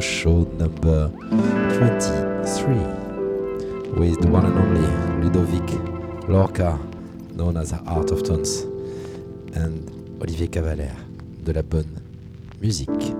show number 23 with the one and only Ludovic Lorca, known as Art of Tones, and Olivier Cavalère de la bonne musique.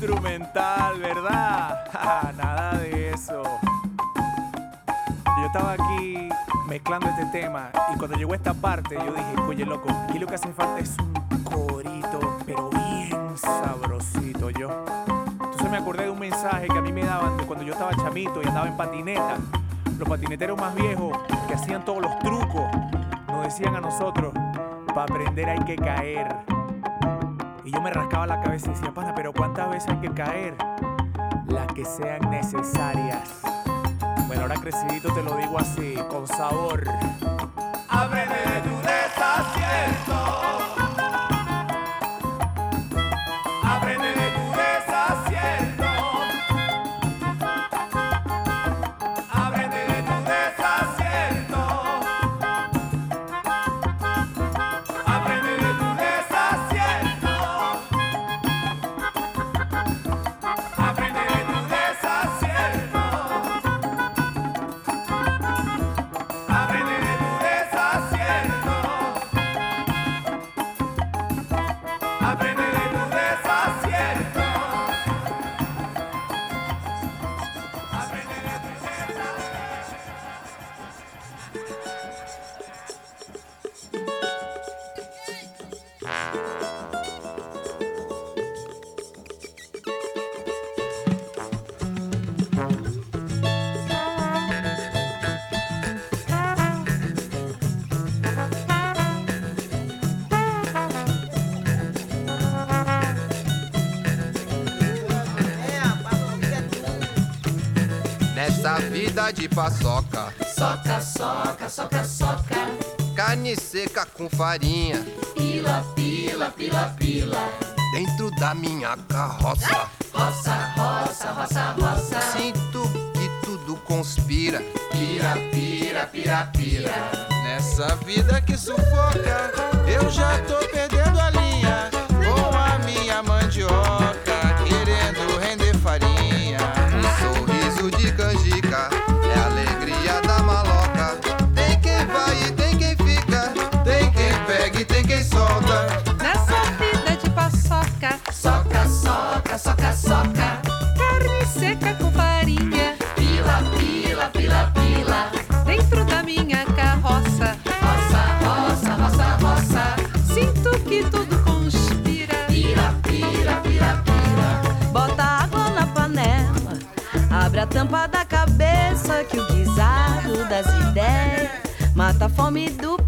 Instrumental, ¿verdad? Nada de eso. Yo estaba aquí mezclando este tema y cuando llegó esta parte yo dije, oye loco, aquí lo que hace falta es un corito, pero bien sabrosito yo. Entonces me acordé de un mensaje que a mí me daban de cuando yo estaba chamito y andaba en patineta. Los patineteros más viejos que hacían todos los trucos nos decían a nosotros, para aprender hay que caer. Rascaba la cabeza y decía, pana, pero ¿cuántas veces hay que caer? Las que sean necesarias. Bueno, ahora crecidito te lo digo así, con sabor. De paçoca. Soca, soca, soca, soca. Carne seca com farinha. Pila, pila, pila, pila. Dentro da minha carroça. Roça, roça, roça, roça. Sinto que tudo conspira. Pira, pira, pira, pira. Nessa vida que sufoca, eu já tô perdendo tampa da cabeça que o guisado das ideias mata a fome do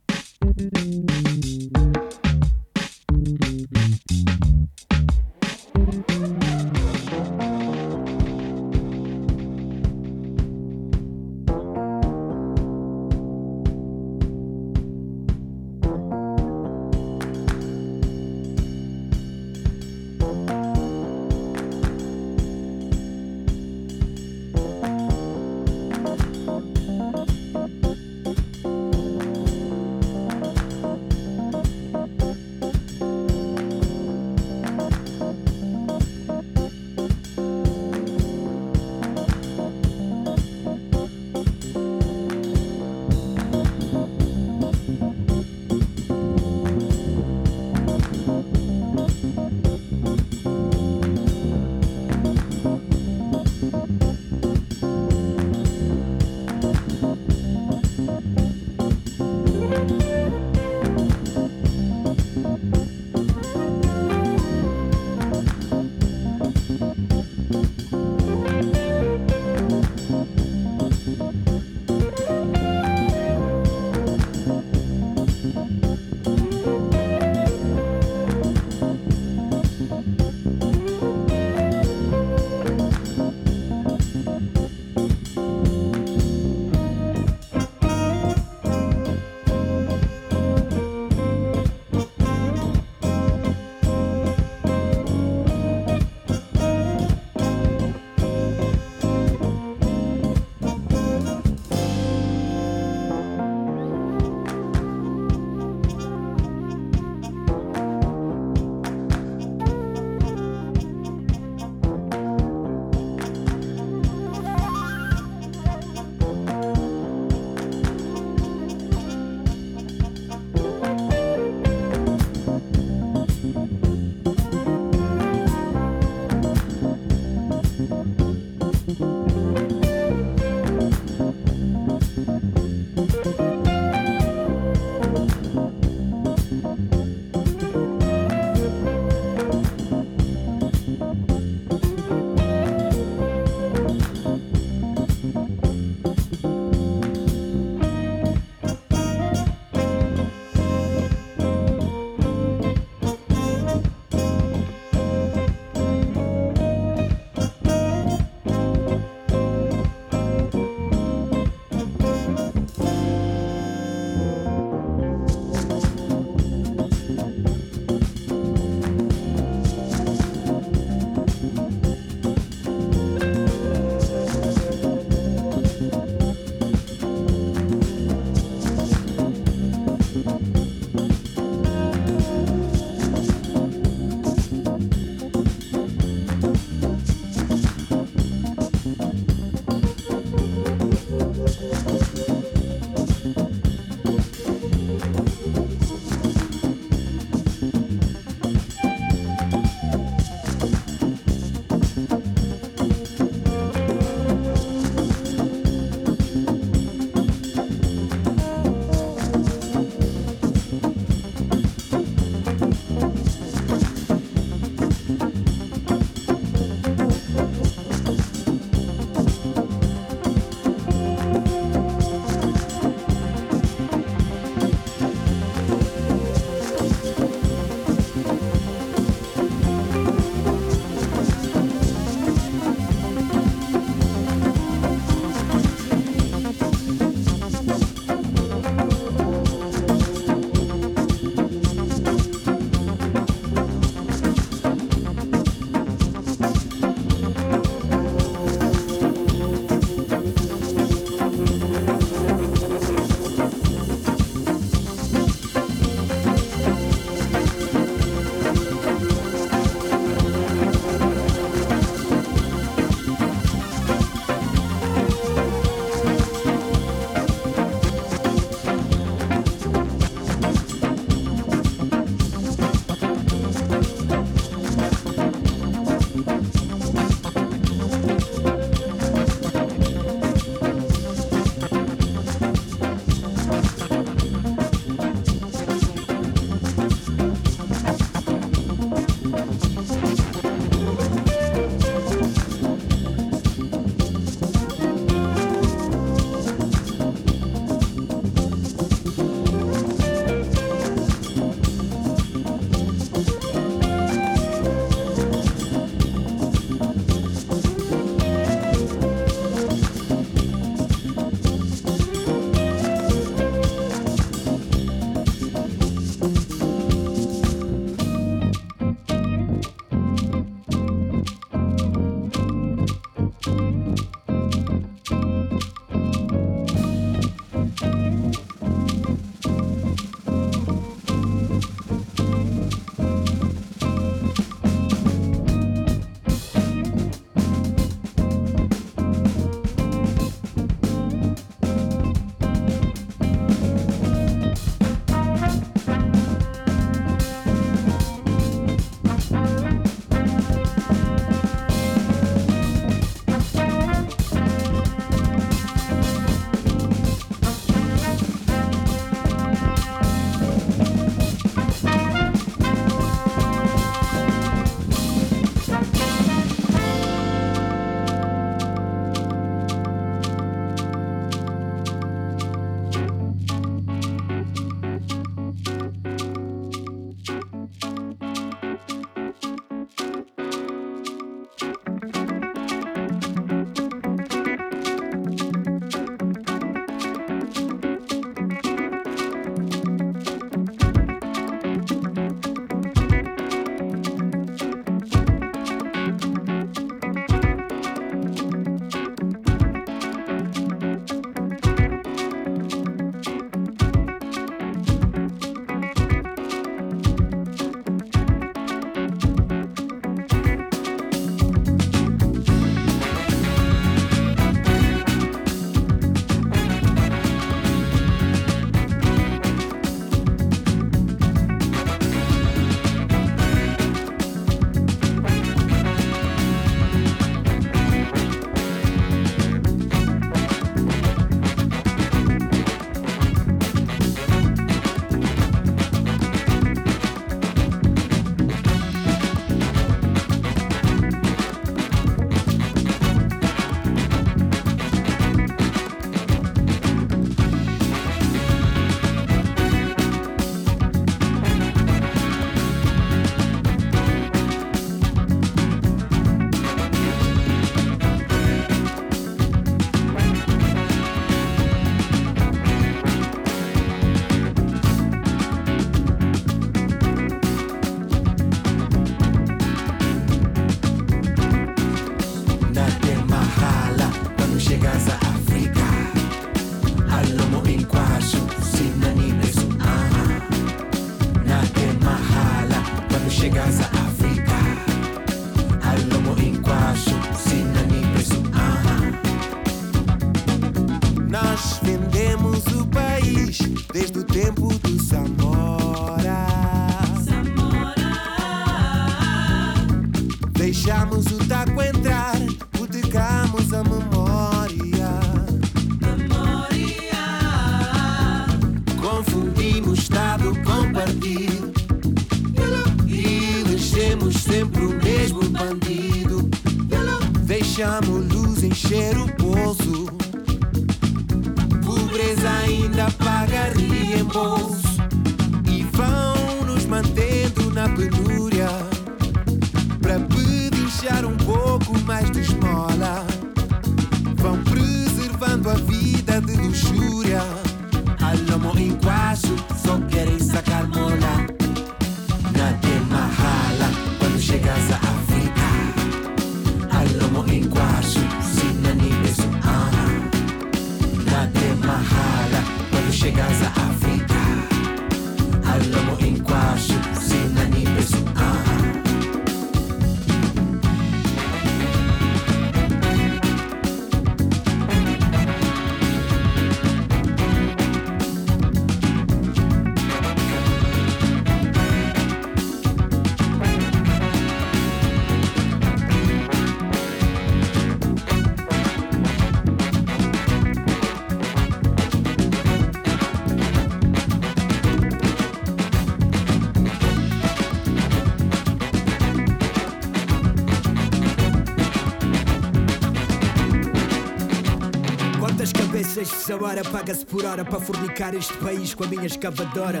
paga-se por hora para fornicar este país com a minha escavadora?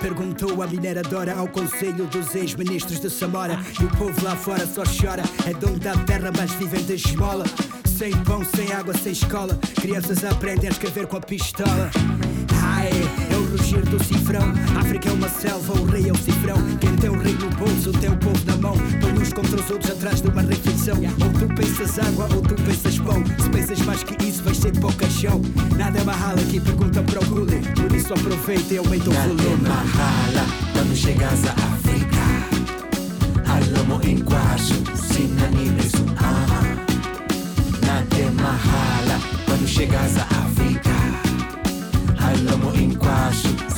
Perguntou a mineradora ao conselho dos ex-ministros de Samora. E o povo lá fora só chora. É dono da terra, mas vivem de esmola. Sem pão, sem água, sem escola. Crianças aprendem a escrever com a pistola. É rugir do cifrão. África é uma selva, o rei é o cifrão. Quem tem o rei no bolso tem o povo na mão. Põe uns contra os outros atrás de uma refeição. Ou tu pensas água ou tu pensas pão. Se pensas mais que isso, vais ser pouca chão. Nada é mahala aqui, pergunta para o Gulli. Por isso aproveita e aumenta o volume. Mahala quando chegas a África. Alamo enquacho, sinani beso aha. Nada mahala quando chegas a África. Alamo enquacho, sinani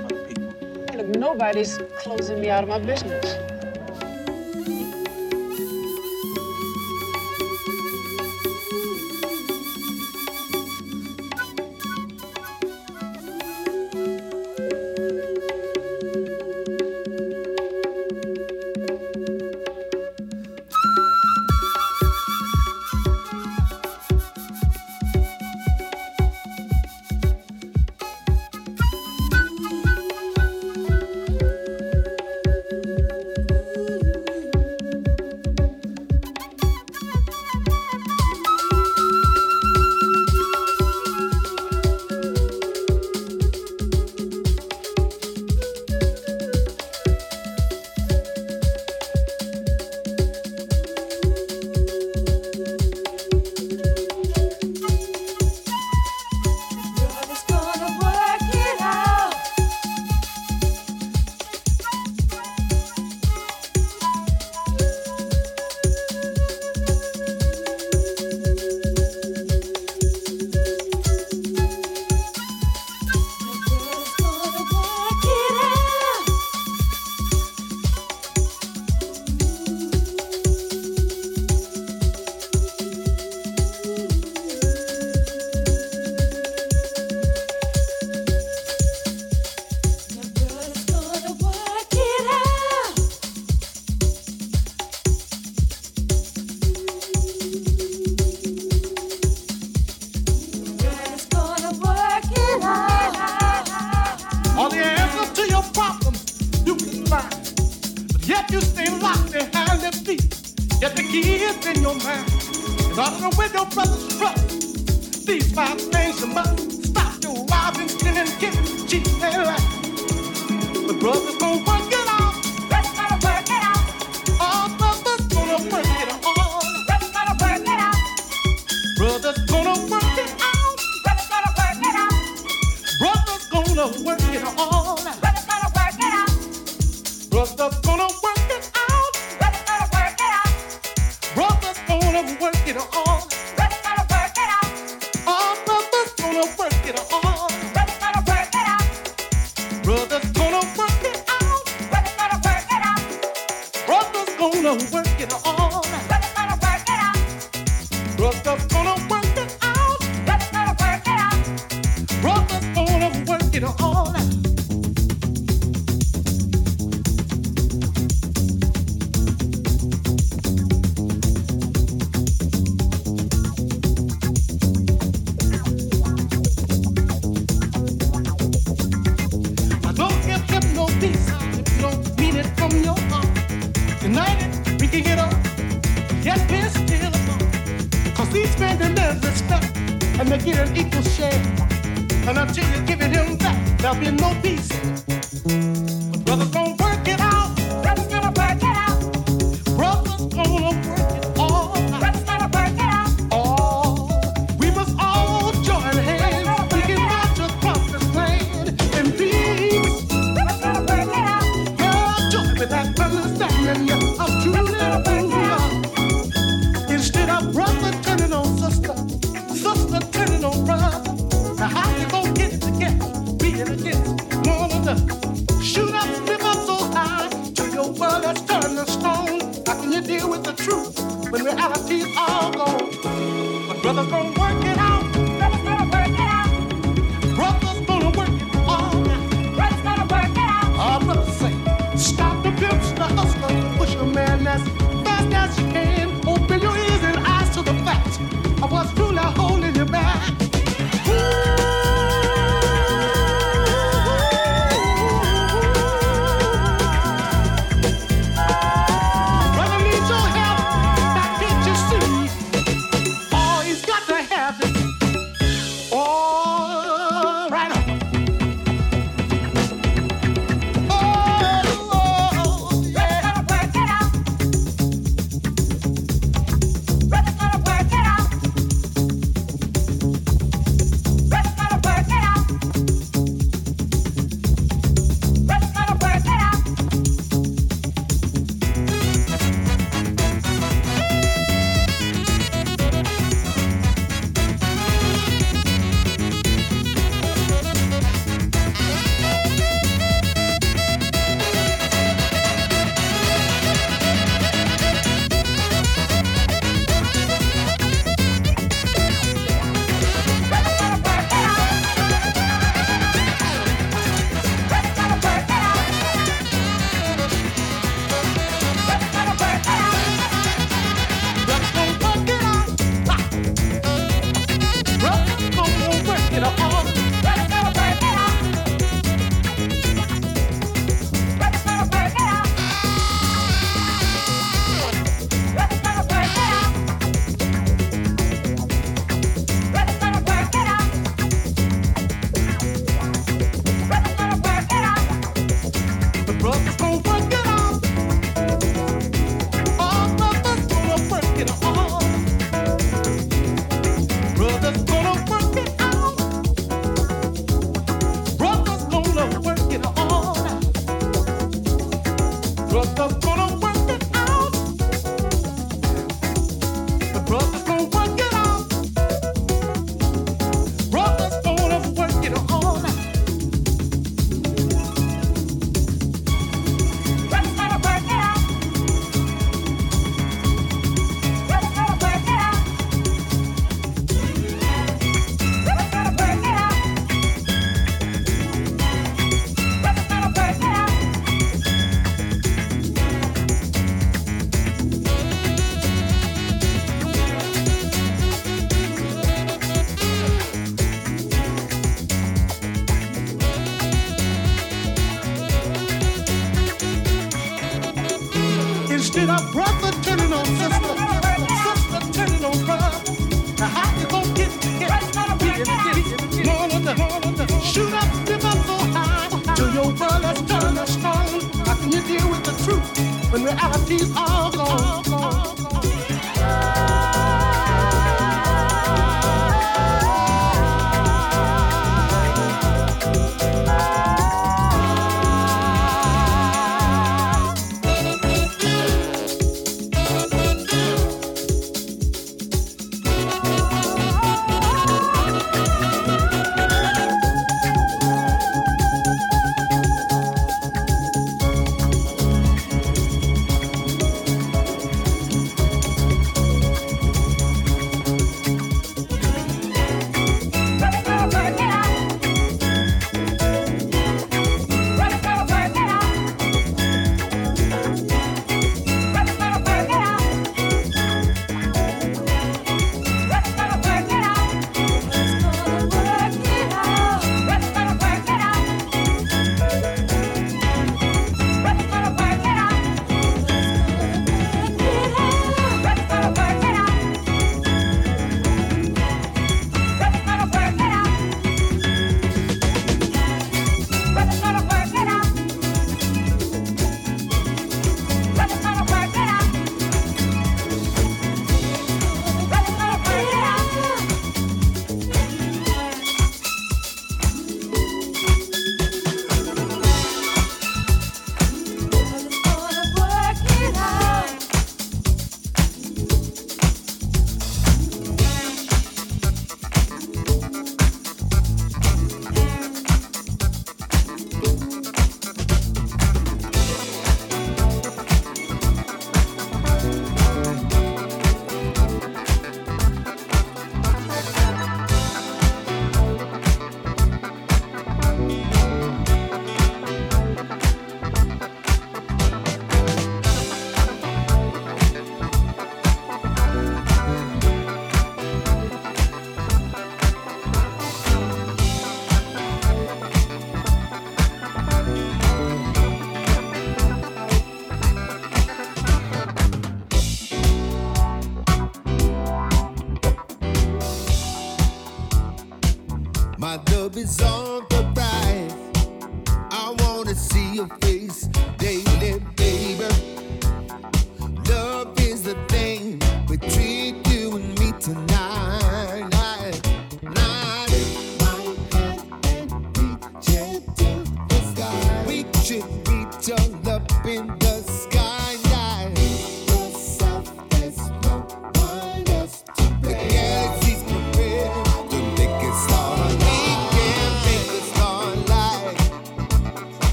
nobody's closing me out of my business.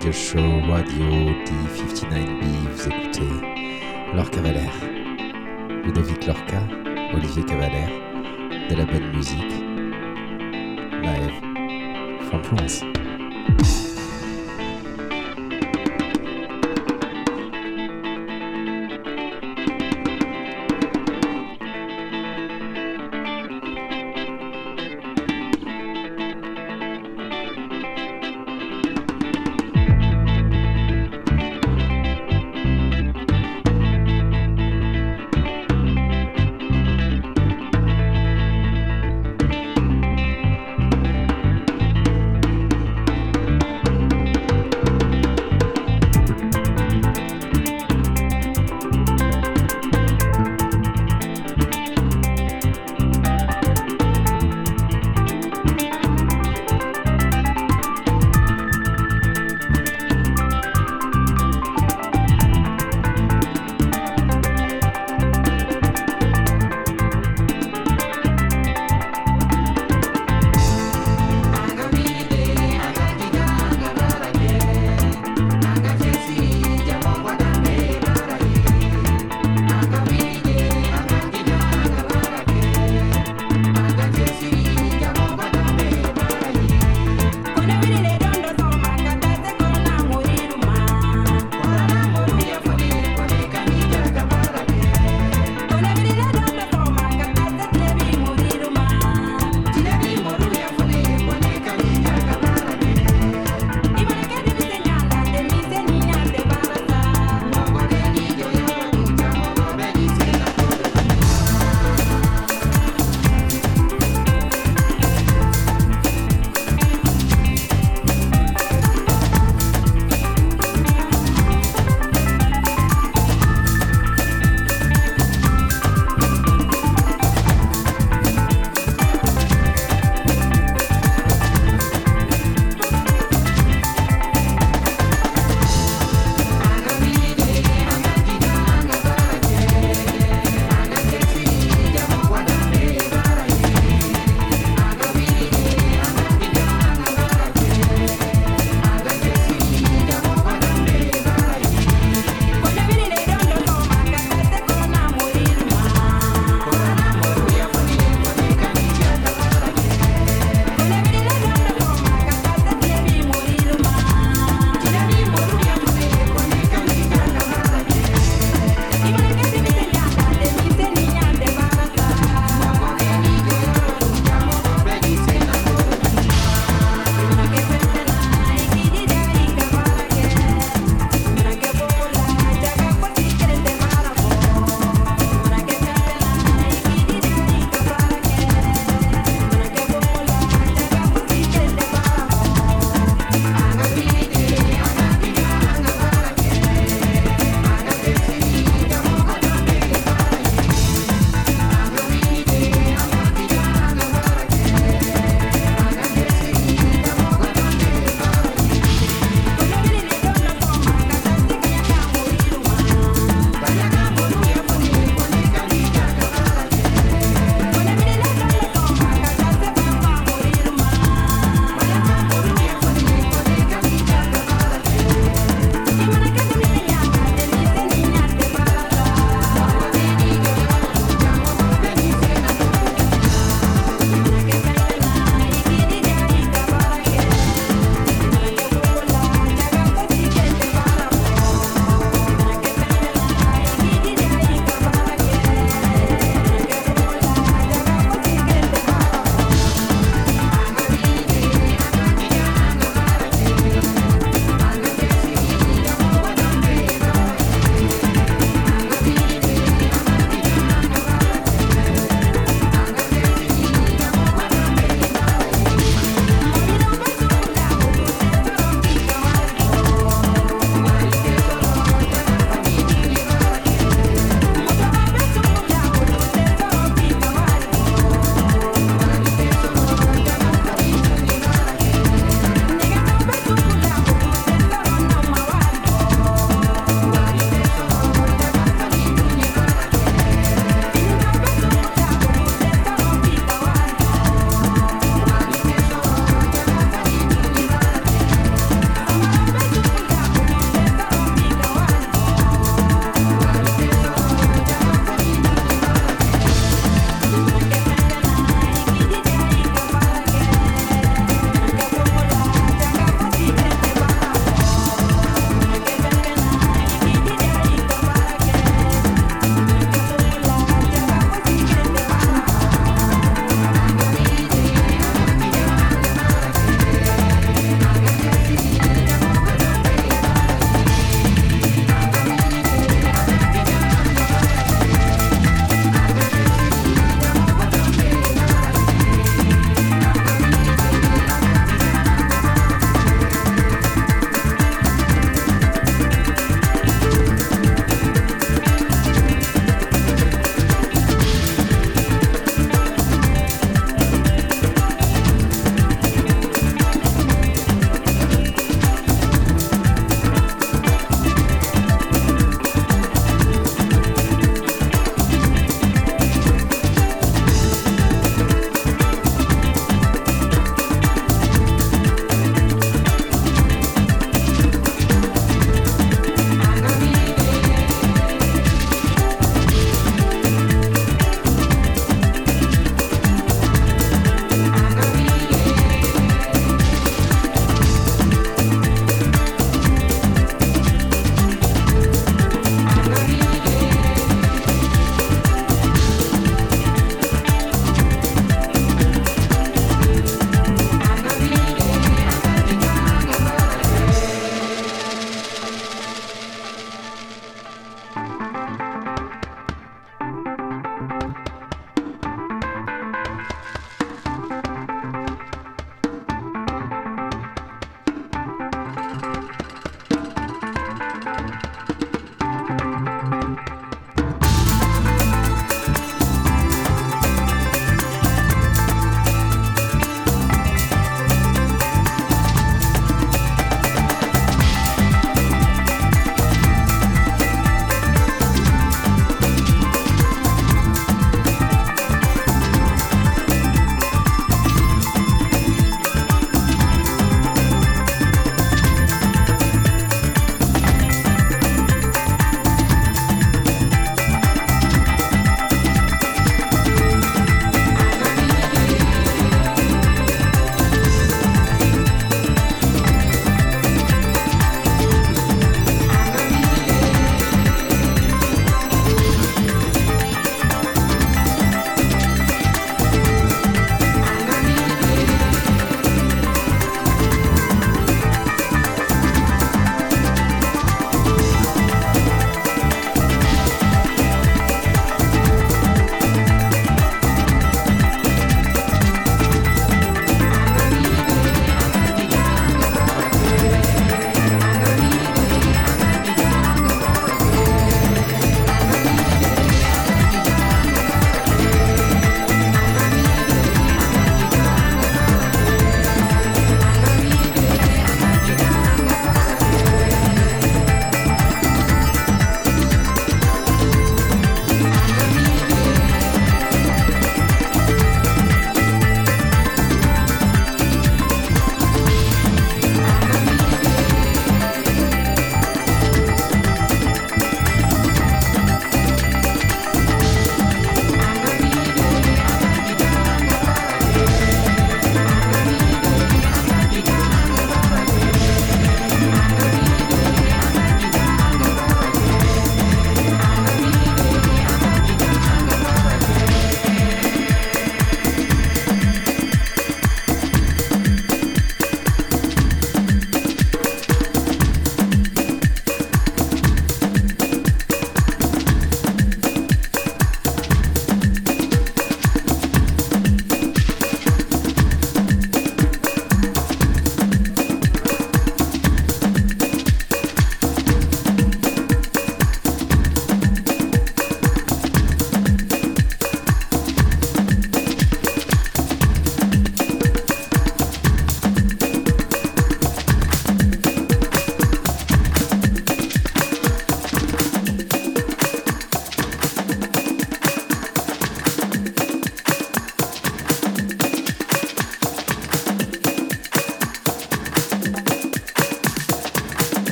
Radio Show, Radio D59B. Vous écoutez Lorca Valère, Ludovic Lorca, Olivier Cavalère, de la bonne musique, live from France.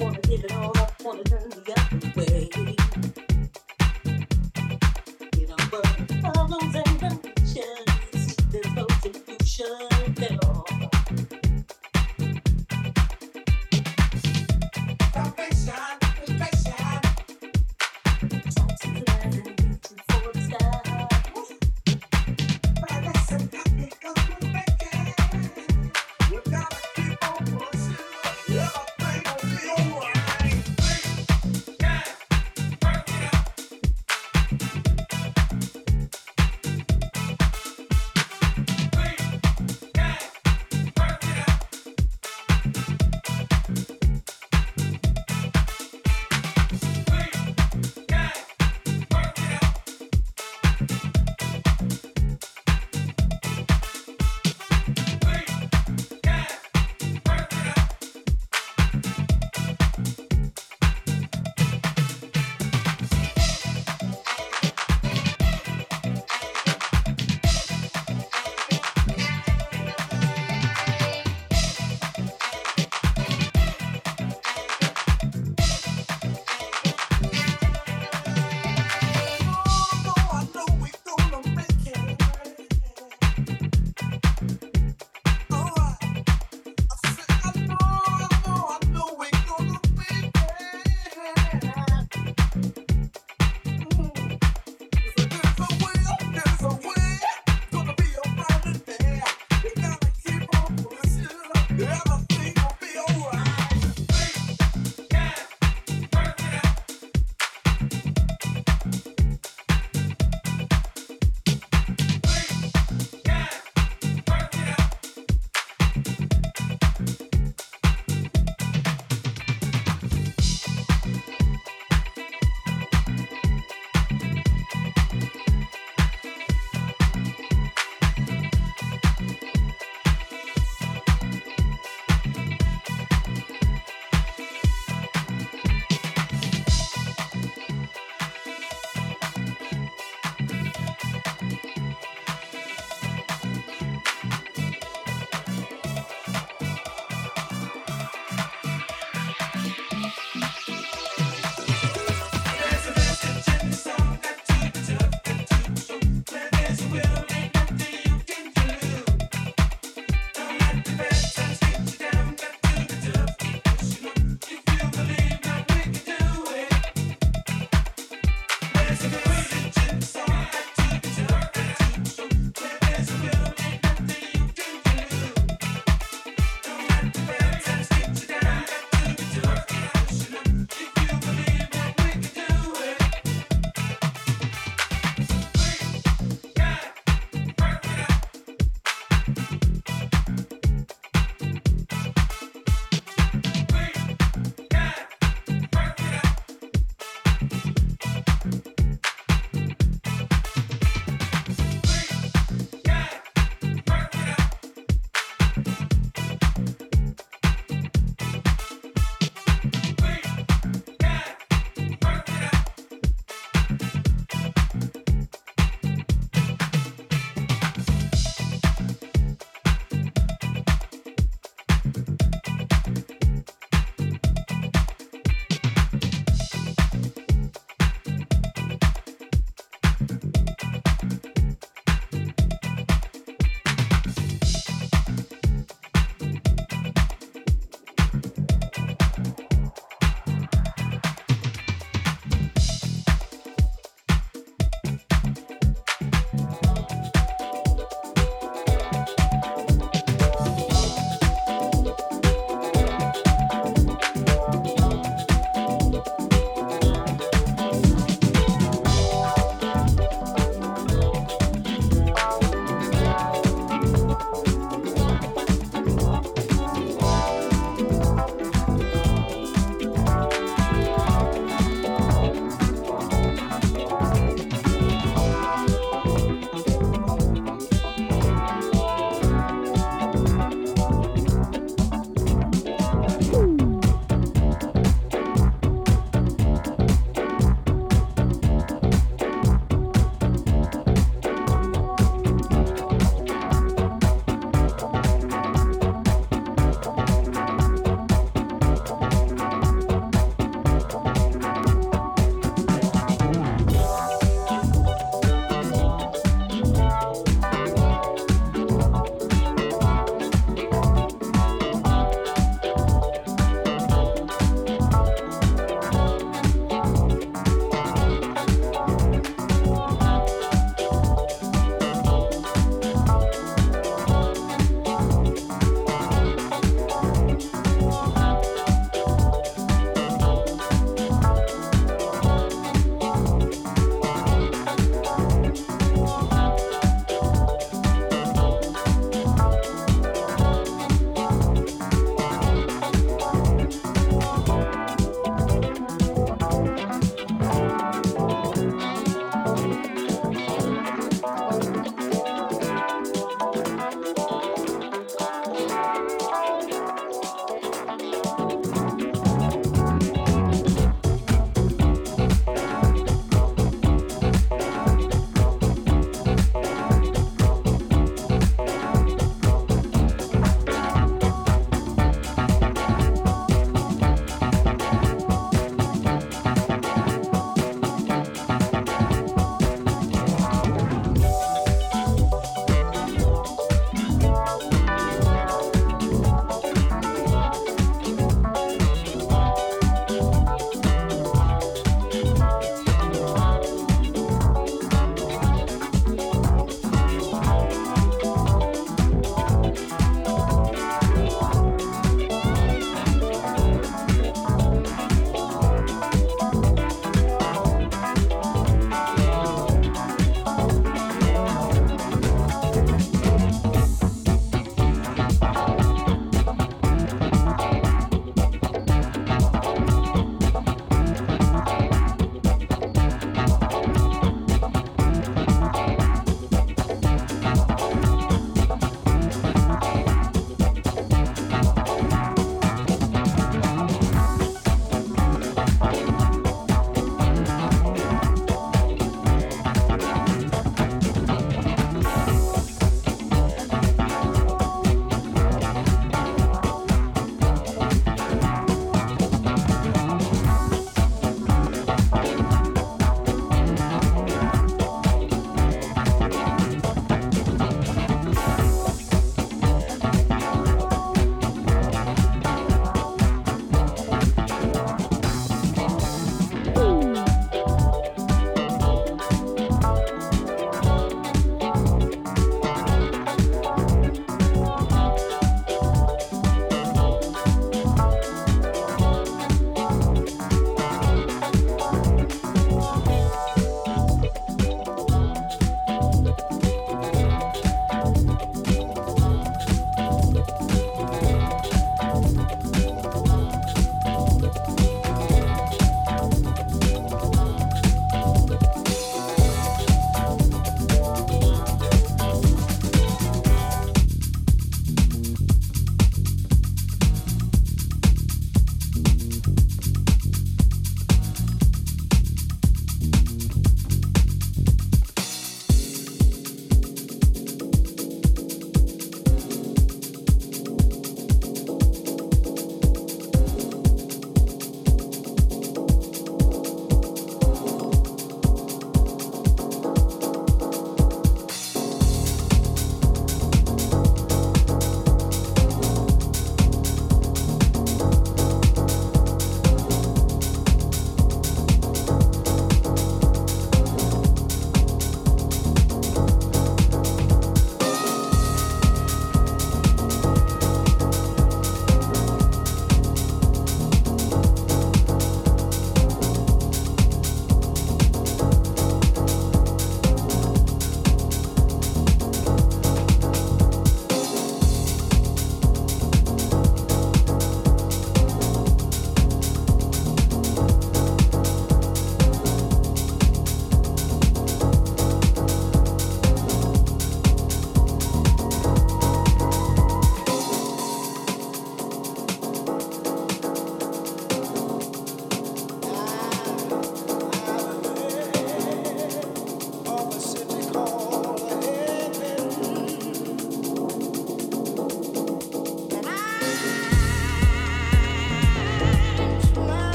Wanna give it all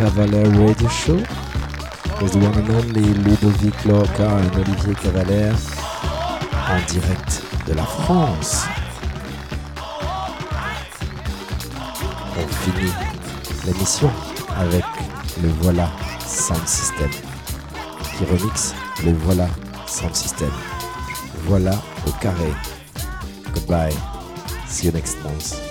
Cavaler Radio Show with one Ludovic Lorca et Olivier Cavaler en direct de la France. On finit l'émission avec le Voilà Sound System qui remix le Voilà Sound System. Voilà au carré. Goodbye. See you next month.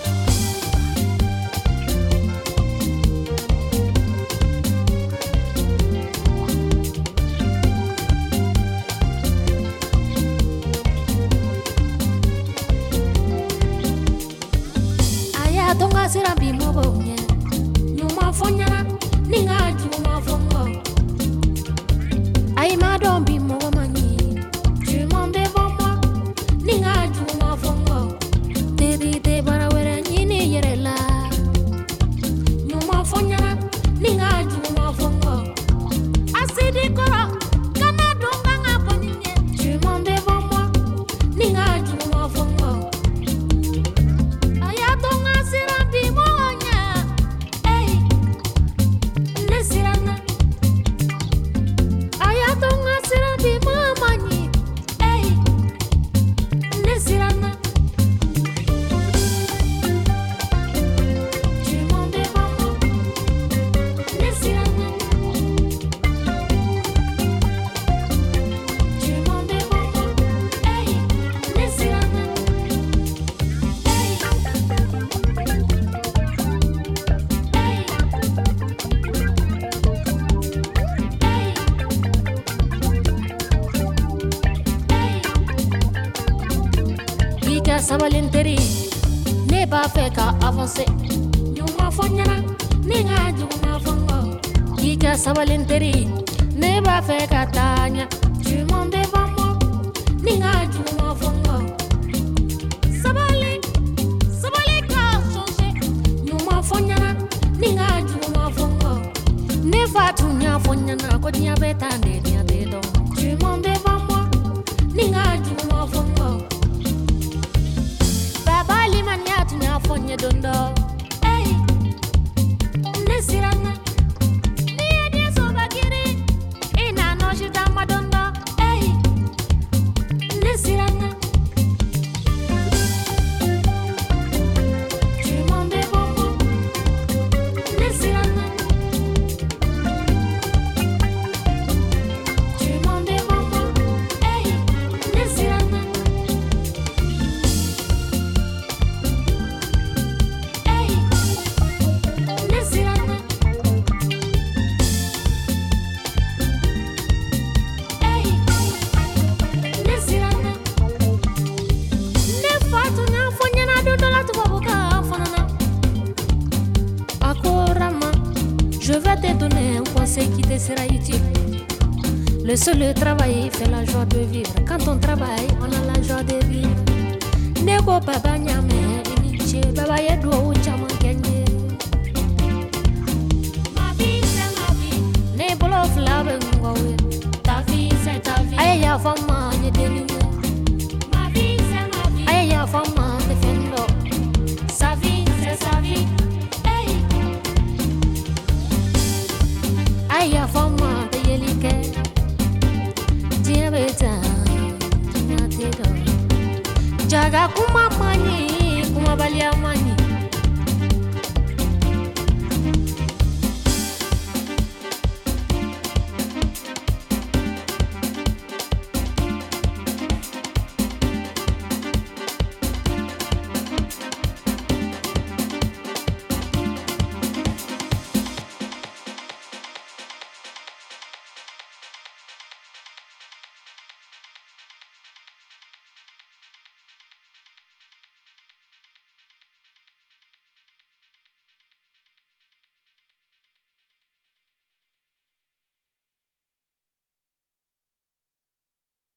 соль и трава.